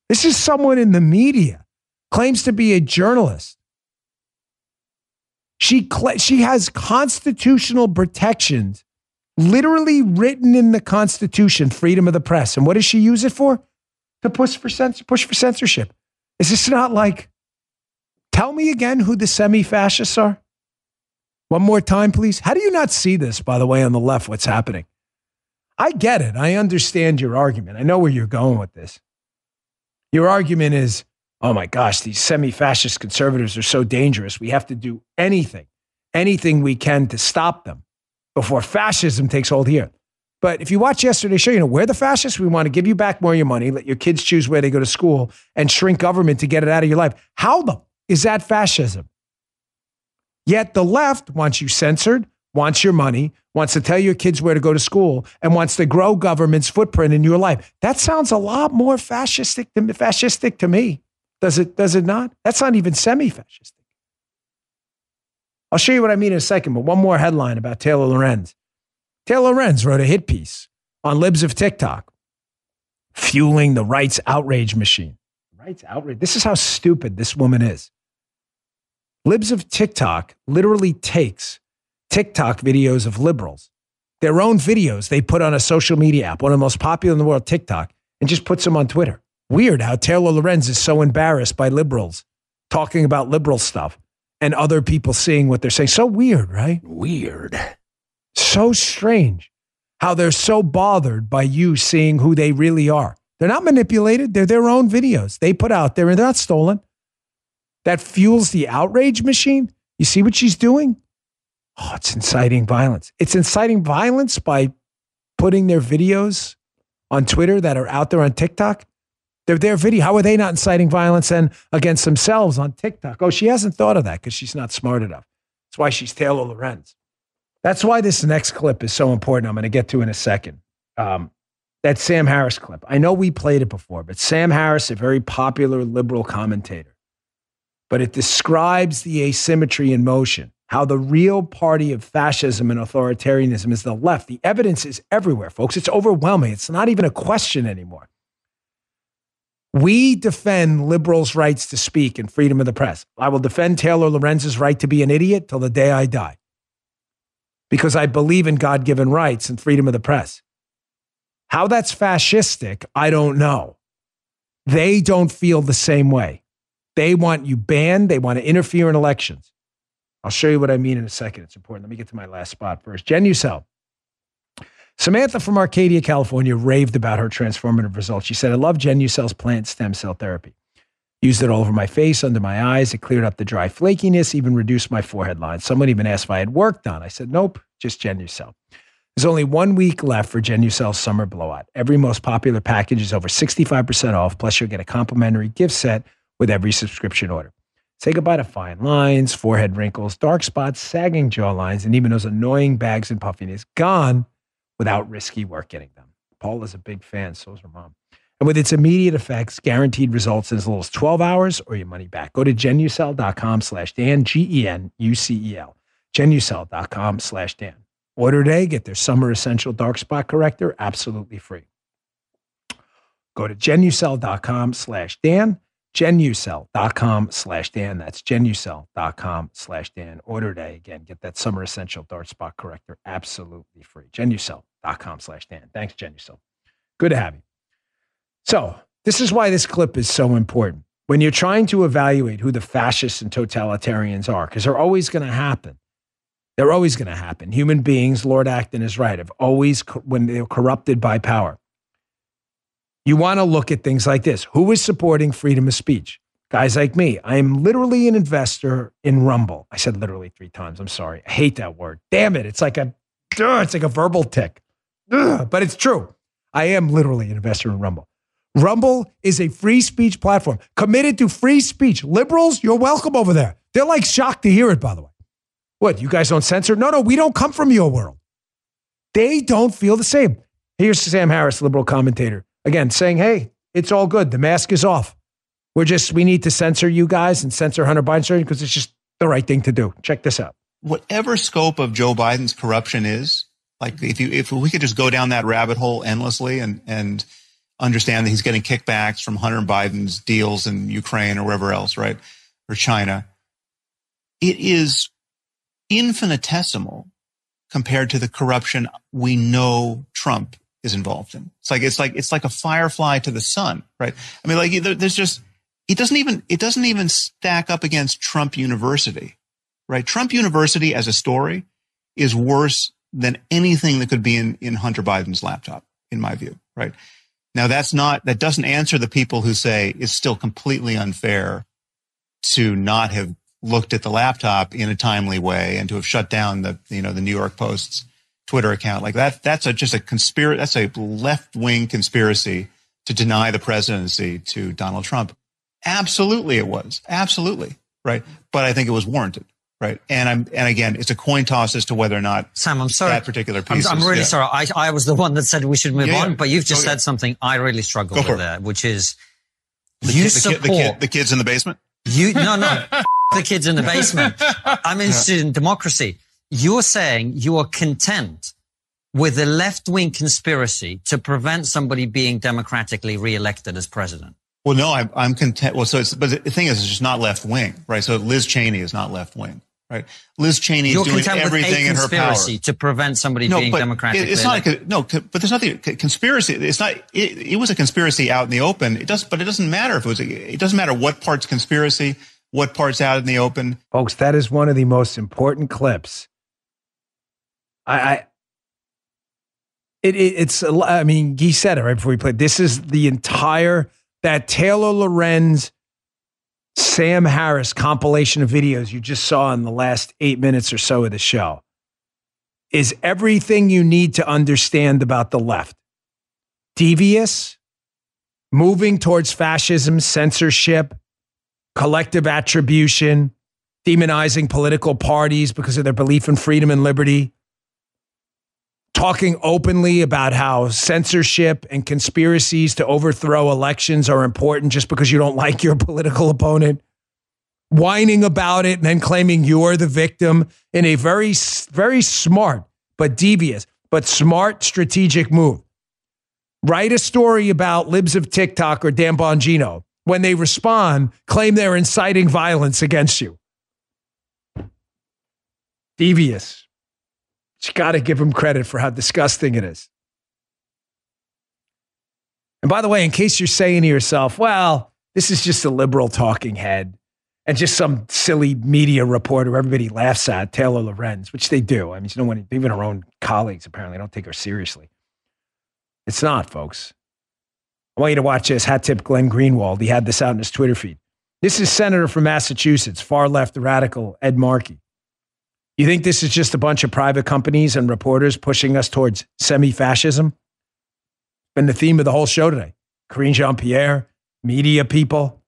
This is someone in the media, claims to be a journalist. She, she has constitutional protections literally written in the Constitution, freedom of the press. And what does she use it for? To push for, cens- push for censorship. Is this not like, tell me again who the semi fascists are? One more time, please. How do you not see this, by the way, on the left, what's happening? I get it. I understand your argument. I know where you're going with this. Your argument is oh my gosh, these semi fascist conservatives are so dangerous. We have to do anything, anything we can to stop them before fascism takes hold here. But if you watch yesterday's show, you know, we're the fascists. We want to give you back more of your money, let your kids choose where they go to school, and shrink government to get it out of your life. How the is that fascism? Yet the left wants you censored, wants your money, wants to tell your kids where to go to school, and wants to grow government's footprint in your life. That sounds a lot more fascistic to, fascistic to me. Does it, does it not? That's not even semi fascistic. I'll show you what I mean in a second, but one more headline about Taylor Lorenz. Taylor Lorenz wrote a hit piece on Libs of TikTok, fueling the rights outrage machine. Rights outrage. This is how stupid this woman is. Libs of TikTok literally takes TikTok videos of liberals, their own videos they put on a social media app, one of the most popular in the world, TikTok, and just puts them on Twitter. Weird how Taylor Lorenz is so embarrassed by liberals talking about liberal stuff and other people seeing what they're saying. So weird, right? Weird. So strange how they're so bothered by you seeing who they really are. They're not manipulated, they're their own videos they put out there and they're not stolen. That fuels the outrage machine. You see what she's doing? Oh, it's inciting violence. It's inciting violence by putting their videos on Twitter that are out there on TikTok. They're their video. How are they not inciting violence and against themselves on TikTok? Oh, she hasn't thought of that because she's not smart enough. That's why she's Taylor Lorenz. That's why this next clip is so important. I'm going to get to in a second. Um, that Sam Harris clip. I know we played it before, but Sam Harris, a very popular liberal commentator, but it describes the asymmetry in motion, how the real party of fascism and authoritarianism is the left. The evidence is everywhere, folks. It's overwhelming. It's not even a question anymore. We defend liberals' rights to speak and freedom of the press. I will defend Taylor Lorenz's right to be an idiot till the day I die because I believe in God given rights and freedom of the press. How that's fascistic, I don't know. They don't feel the same way. They want you banned, they want to interfere in elections. I'll show you what I mean in a second. It's important. Let me get to my last spot first. Genucell. Samantha from Arcadia, California, raved about her transformative results. She said, I love Genucell's plant stem cell therapy. Used it all over my face, under my eyes. It cleared up the dry flakiness, even reduced my forehead lines. Someone even asked if I had work done. I said, nope, just Genucell. There's only one week left for Genucell's summer blowout. Every most popular package is over 65% off, plus you'll get a complimentary gift set with every subscription order. Say goodbye to fine lines, forehead wrinkles, dark spots, sagging jawlines, and even those annoying bags and puffiness. Gone without risky work getting them. Paul is a big fan, so is her mom. And with its immediate effects, guaranteed results in as little as 12 hours or your money back. Go to genucell.com slash Dan, G-E-N-U-C-E-L, genucell.com slash Dan. Order today, get their summer essential dark spot corrector absolutely free. Go to genucell.com slash Dan, genucell.com slash Dan. That's genucell.com slash Dan. Order today. Again, get that summer essential dark spot corrector absolutely free. genucell.com slash Dan. Thanks, Genucell. Good to have you. So, this is why this clip is so important. When you're trying to evaluate who the fascists and totalitarians are, because they're always going to happen. They're always going to happen. Human beings, Lord Acton is right, have always, when they're corrupted by power, you want to look at things like this. Who is supporting freedom of speech? Guys like me. I am literally an investor in Rumble. I said literally three times. I'm sorry. I hate that word. Damn it. It's like a it's like a verbal tick. but it's true. I am literally an investor in Rumble. Rumble is a free speech platform committed to free speech. Liberals, you're welcome over there. They're like shocked to hear it, by the way. What, you guys don't censor? No, no, we don't come from your world. They don't feel the same. Here's Sam Harris, liberal commentator again saying, hey, it's all good. The mask is off. We're just, we need to censor you guys and censor Hunter Biden because it's just the right thing to do. Check this out. Whatever scope of Joe Biden's corruption is, like if you, if we could just go down that rabbit hole endlessly and, and understand that he's getting kickbacks from Hunter Biden's deals in Ukraine or wherever else, right? Or China. It is infinitesimal compared to the corruption we know Trump is involved in. It's like it's like it's like a firefly to the sun, right? I mean, like there's just it doesn't even it doesn't even stack up against Trump University, right? Trump University as a story is worse than anything that could be in in Hunter Biden's laptop, in my view, right? Now that's not, that doesn't answer the people who say it's still completely unfair to not have looked at the laptop in a timely way and to have shut down the, you know, the New York Post's Twitter account like that. That's a, just a conspiracy. That's a left wing conspiracy to deny the presidency to Donald Trump. Absolutely it was. Absolutely. Right. But I think it was warranted. Right. And I'm, and again, it's a coin toss as to whether or not Sam, I'm sorry. that particular piece. I'm, I'm really yeah. sorry. I, I was the one that said we should move Yeah, yeah. on, but you've just oh, Go said something I really struggle with there, which is The you kid- the kid- support the, kid, the kids in the basement. you. No, no, the kids in the basement. I'm interested in democracy. You're saying you are content with a left wing conspiracy to prevent somebody being democratically re-elected as president. Well, no, I'm, I'm content. Well, so it's, but the thing is, it's just not left wing, right? So Liz Cheney is not left wing, right? Liz Cheney You're is doing content with a everything in her power. to prevent somebody being but democratically it- it's not. elected. A, no, but there's nothing. Conspiracy. It's not. It, it was a conspiracy out in the open. It does, but it doesn't matter if it was. A, it doesn't matter what part's conspiracy, what part's out in the open. Folks, that is one of the most important clips. I, I it, it it's I mean, Guy said it right before we played. This is the entire that Taylor Lorenz, Sam Harris compilation of videos you just saw in the last eight minutes or so of the show is everything you need to understand about the left. Devious, moving towards fascism, censorship, collective attribution, demonizing political parties because of their belief in freedom and liberty, talking openly about how censorship and conspiracies to overthrow elections are important just because you don't like your political opponent, whining about it and then claiming you're the victim in a very, very smart but devious but smart strategic move. Write a story about libs of TikTok or Dan Bongino. When they respond, claim they're inciting violence against you. Devious. You got to give him credit for how disgusting it is. And by the way, in case you're saying to yourself, well, this is just a liberal talking head and just some silly media reporter everybody laughs at, Taylor Lorenz, which they do. I mean, you know, when even her own colleagues apparently don't take her seriously. It's not, folks. I want you to watch this. Hat tip Glenn Greenwald. He had this out in his Twitter feed. This is Senator from Massachusetts, far left radical Ed Markey. You think this is just a bunch of private companies and reporters pushing us towards semi fascism? Been the theme of the whole show today. Karine Jean Pierre, media people.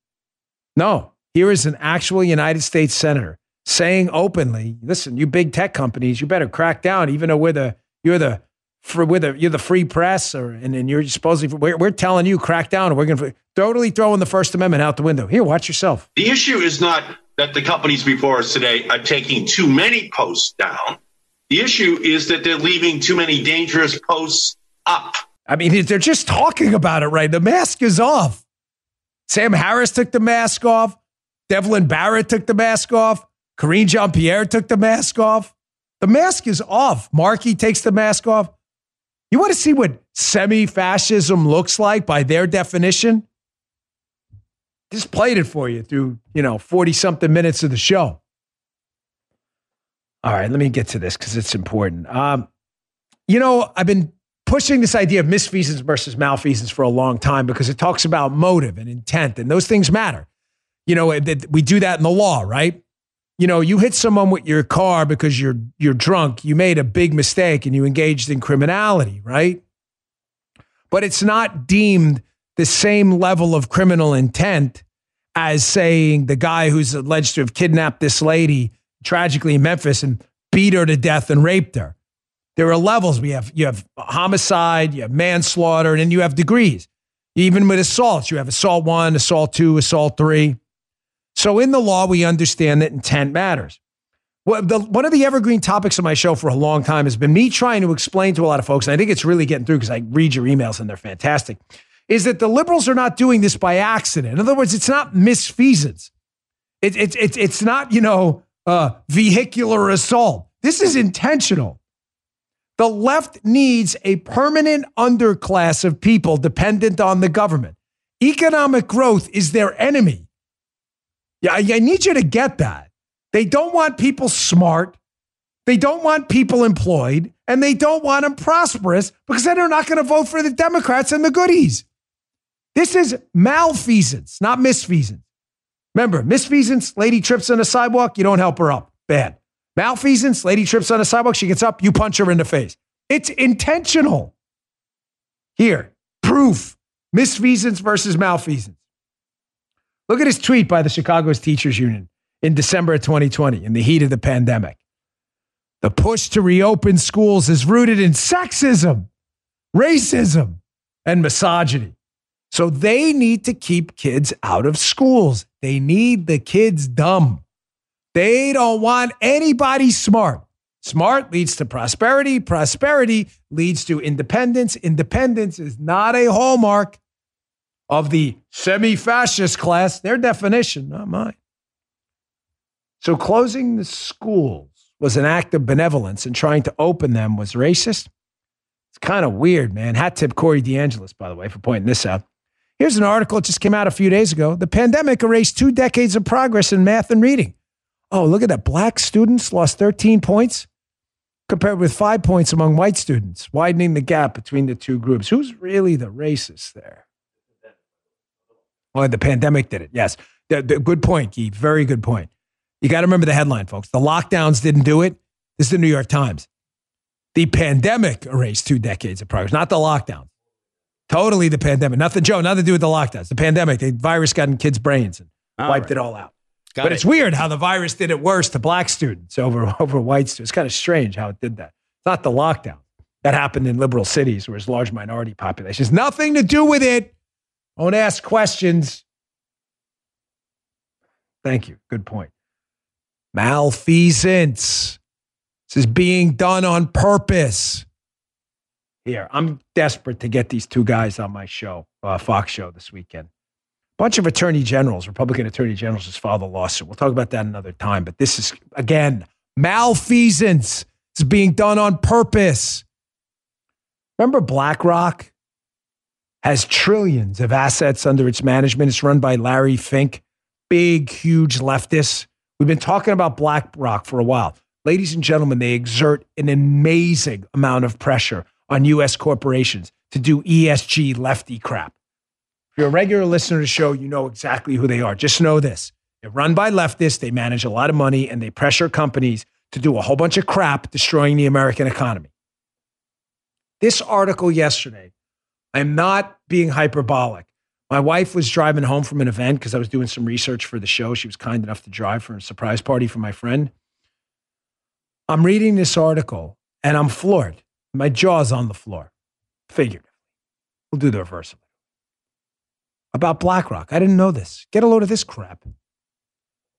No, here is an actual United States senator saying openly, listen, you big tech companies, you better crack down, even though we're the, you're the, for you're the free press, or and, and you're supposedly we're, we're telling you crack down, we're going to totally throwing the First Amendment out the window. Here, watch yourself. The issue is not that the companies before us today are taking too many posts down. The issue is that they're leaving too many dangerous posts up. I mean, they're just talking about it, right? The mask is off. Sam Harris took the mask off. Devlin Barrett took the mask off. Karine Jean Pierre took the mask off. The mask is off. Markey takes the mask off. You want to see what semi fascism looks like by their definition? Just played it for you through, you know, 40 something minutes of the show. All right, let me get to this because it's important. Um, you know, I've been pushing this idea of misfeasance versus malfeasance for a long time because it talks about motive and intent, and those things matter. You know, it- we do that in the law, right? You know, you hit someone with your car because you're you're drunk. You made a big mistake and you engaged in criminality, right? But it's not deemed the same level of criminal intent as saying the guy who's alleged to have kidnapped this lady tragically in Memphis and beat her to death and raped her. There are levels. We have you have homicide, you have manslaughter, and then you have degrees. Even with assaults, you have assault one, assault two, assault three. So in the law, we understand that intent matters. Well, the, one of the evergreen topics of my show for a long time has been me trying to explain to a lot of folks, and I think it's really getting through because I read your emails and they're fantastic, is that the liberals are not doing this by accident. In other words, it's not misfeasance. It, it, it, it's not, you know, uh, vehicular assault. This is intentional. The left needs a permanent underclass of people dependent on the government. Economic growth is their enemy. Yeah, I, I need you to get that. They don't want people smart. They don't want people employed, and they don't want them prosperous because then they're not going to vote for the Democrats and the goodies. This is malfeasance, not misfeasance. Remember, misfeasance, lady trips on the sidewalk, you don't help her up. Bad. Malfeasance, lady trips on the sidewalk, she gets up, you punch her in the face. It's intentional. Here, proof. Misfeasance versus malfeasance. Look at this tweet by the Chicago's Teachers Union in December of 2020, in the heat of the pandemic. The push to reopen schools is rooted in sexism, racism, and misogyny. So they need to keep kids out of schools. They need the kids dumb. They don't want anybody smart. Smart leads to prosperity. Prosperity leads to independence. Independence is not a hallmark of the semi fascist class, their definition, not mine. So closing the schools was an act of benevolence and trying to open them was racist. It's kind of weird, man. Hat tip Corey DeAngelis, by the way, for pointing this out. Here's an article that just came out a few days ago. The pandemic erased two decades of progress in math and reading. Oh, look at that. Black students lost 13 points compared with five points among white students, widening the gap between the two groups. Who's really the racist there? Oh, the pandemic did it. Yes. Good point, Guy. Very good point. You got to remember the headline, folks. The lockdowns didn't do it. This is the New York Times. The pandemic erased two decades of progress, not the lockdown. Totally the pandemic. Nothing, Joe, nothing to do with the lockdowns. The pandemic, the virus got in kids' brains and all wiped right. it all out. Got but it. it's weird how the virus did it worse to black students over, over white students. It's kind of strange how it did that. It's not the lockdown. That happened in liberal cities where there's large minority populations. Nothing to do with it. Don't ask questions. Thank you. Good point. Malfeasance. This is being done on purpose. Here, I'm desperate to get these two guys on my show, uh, Fox show this weekend. Bunch of attorney generals, Republican attorney generals, just filed a lawsuit. We'll talk about that another time. But this is, again, malfeasance. It's being done on purpose. Remember BlackRock has trillions of assets under its management. It's run by Larry Fink, big, huge leftist. We've been talking about BlackRock for a while. Ladies and gentlemen, they exert an amazing amount of pressure on U.S. corporations to do ESG lefty crap. If you're a regular listener to the show, you know exactly who they are. Just know this they're run by leftists, they manage a lot of money, and they pressure companies to do a whole bunch of crap, destroying the American economy. This article yesterday, I'm not being hyperbolic. My wife was driving home from an event because I was doing some research for the show. She was kind enough to drive for a surprise party for my friend. I'm reading this article and I'm floored. My jaw's on the floor, figuratively. We'll do the reverse of it. About BlackRock. I didn't know this. Get a load of this crap.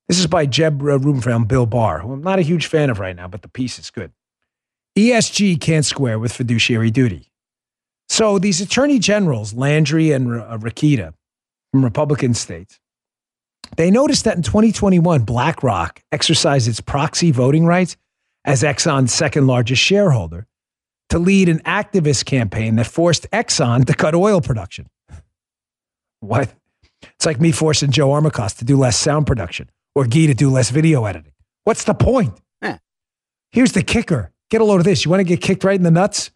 This is by Jed Rubenfeld Bill Barr, who I'm not a huge fan of right now, but the piece is good. ESG can't square with fiduciary duty. So these attorney generals, Landry and uh, Rokita from Republican states, they noticed that in 2021, BlackRock exercised its proxy voting rights as Exxon's second largest shareholder to lead an activist campaign that forced Exxon to cut oil production. What? It's like me forcing Joe Armacost to do less sound production or Guy to do less video editing. What's the point? Eh. Here's the kicker. Get a load of this. You want to get kicked right in the nuts?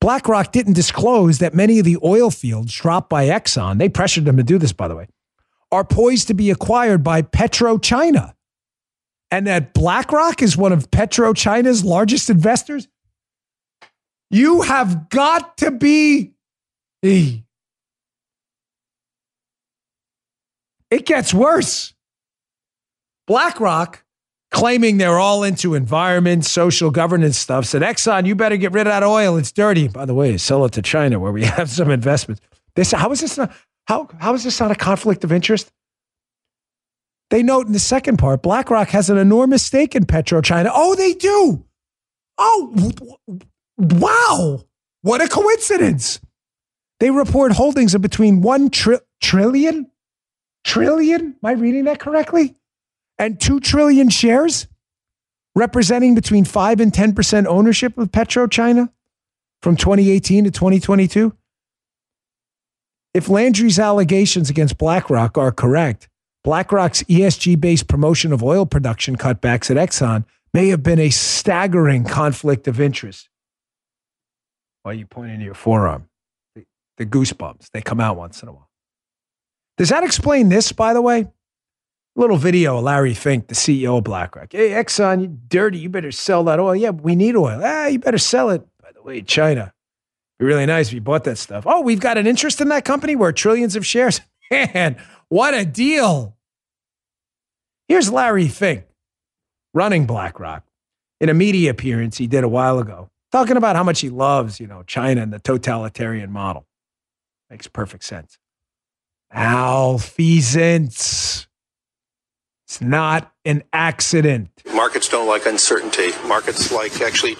BlackRock didn't disclose that many of the oil fields dropped by Exxon, they pressured them to do this, by the way, are poised to be acquired by PetroChina. And that BlackRock is one of PetroChina's largest investors. You have got to be. It gets worse. BlackRock claiming they're all into environment, social governance stuff, said, Exxon, you better get rid of that oil. It's dirty. By the way, sell it to China where we have some investments. This, how is this not, how, how is this not a conflict of interest? They note in the second part, BlackRock has an enormous stake in PetroChina. Oh, they do. Oh, wow. What a coincidence. They report holdings of between one tri- trillion, trillion. Am I reading that correctly? and 2 trillion shares, representing between 5 and 10% ownership of PetroChina from 2018 to 2022. If Landry's allegations against BlackRock are correct, BlackRock's ESG based promotion of oil production cutbacks at Exxon may have been a staggering conflict of interest. Why are you pointing to your forearm? The, goosebumps, they come out once in a while. Does that explain this, by the way? Little video of Larry Fink, the CEO of BlackRock. Hey, Exxon, you dirty. You better sell that oil. Yeah, we need oil. Ah, you better sell it. By the way, China. Be really nice if you bought that stuff. Oh, we've got an interest in that company. We're trillions of shares. Man, what a deal. Here's Larry Fink running BlackRock in a media appearance he did a while ago, talking about how much he loves, you know, China and the totalitarian model. Makes perfect sense. Malfeasance. It's not an accident. Markets don't like uncertainty. Markets like actually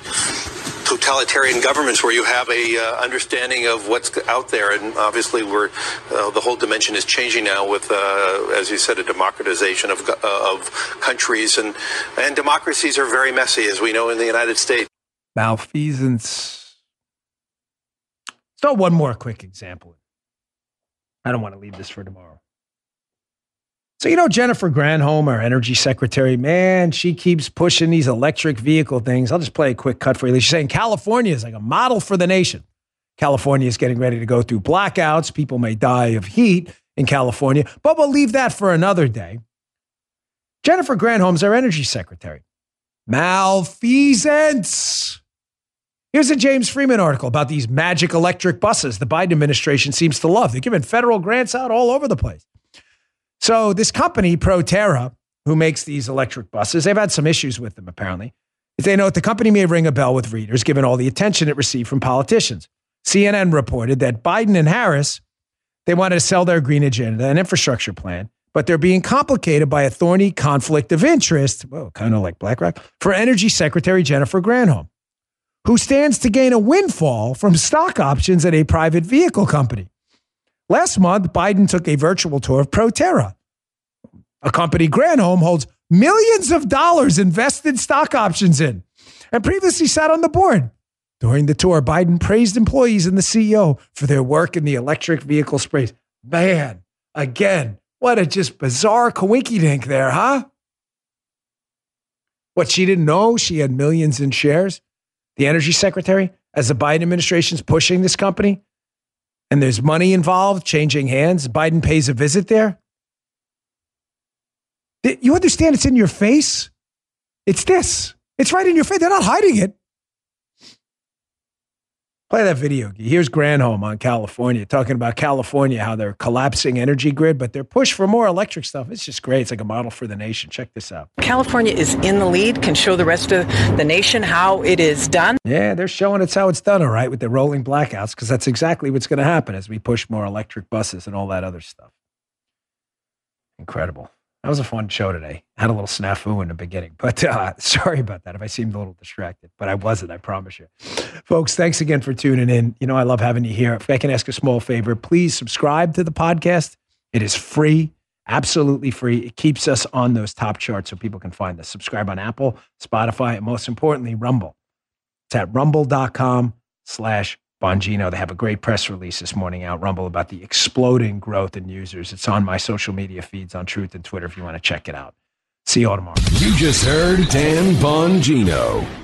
totalitarian governments where you have a uh, understanding of what's out there and obviously we're uh, the whole dimension is changing now with uh, as you said a democratization of uh, of countries and and democracies are very messy as we know in the United States malfeasance so one more quick example I don't want to leave this for tomorrow so, you know, Jennifer Granholm, our energy secretary, man, she keeps pushing these electric vehicle things. I'll just play a quick cut for you. She's saying California is like a model for the nation. California is getting ready to go through blackouts. People may die of heat in California, but we'll leave that for another day. Jennifer Granholm's our energy secretary. Malfeasance. Here's a James Freeman article about these magic electric buses the Biden administration seems to love. They're giving federal grants out all over the place. So this company, Proterra, who makes these electric buses, they've had some issues with them apparently. They note the company may ring a bell with readers given all the attention it received from politicians. CNN reported that Biden and Harris, they wanted to sell their green agenda and infrastructure plan, but they're being complicated by a thorny conflict of interest, well, kind of like BlackRock, for Energy Secretary Jennifer Granholm, who stands to gain a windfall from stock options at a private vehicle company. Last month, Biden took a virtual tour of Proterra, a company Granholm holds millions of dollars invested stock options in, and previously sat on the board. During the tour, Biden praised employees and the CEO for their work in the electric vehicle space. Man, again, what a just bizarre coinky there, huh? What, she didn't know she had millions in shares? The energy secretary, as the Biden administration's pushing this company, and there's money involved, changing hands, Biden pays a visit there. You understand it's in your face? It's this. It's right in your face. They're not hiding it. Play that video. Here's Granholm on California talking about California, how they're collapsing energy grid, but their push for more electric stuff. It's just great. It's like a model for the nation. Check this out. California is in the lead, can show the rest of the nation how it is done. Yeah, they're showing us how it's done, all right, with the rolling blackouts, because that's exactly what's going to happen as we push more electric buses and all that other stuff. Incredible. That was a fun show today. Had a little snafu in the beginning, but uh, sorry about that if I seemed a little distracted, but I wasn't, I promise you. Folks, thanks again for tuning in. You know, I love having you here. If I can ask a small favor, please subscribe to the podcast. It is free, absolutely free. It keeps us on those top charts so people can find us. Subscribe on Apple, Spotify, and most importantly, Rumble. It's at rumble.com slash Bongino. They have a great press release this morning out, Rumble, about the exploding growth in users. It's on my social media feeds on Truth and Twitter if you want to check it out. See you all tomorrow. You just heard Dan Bongino.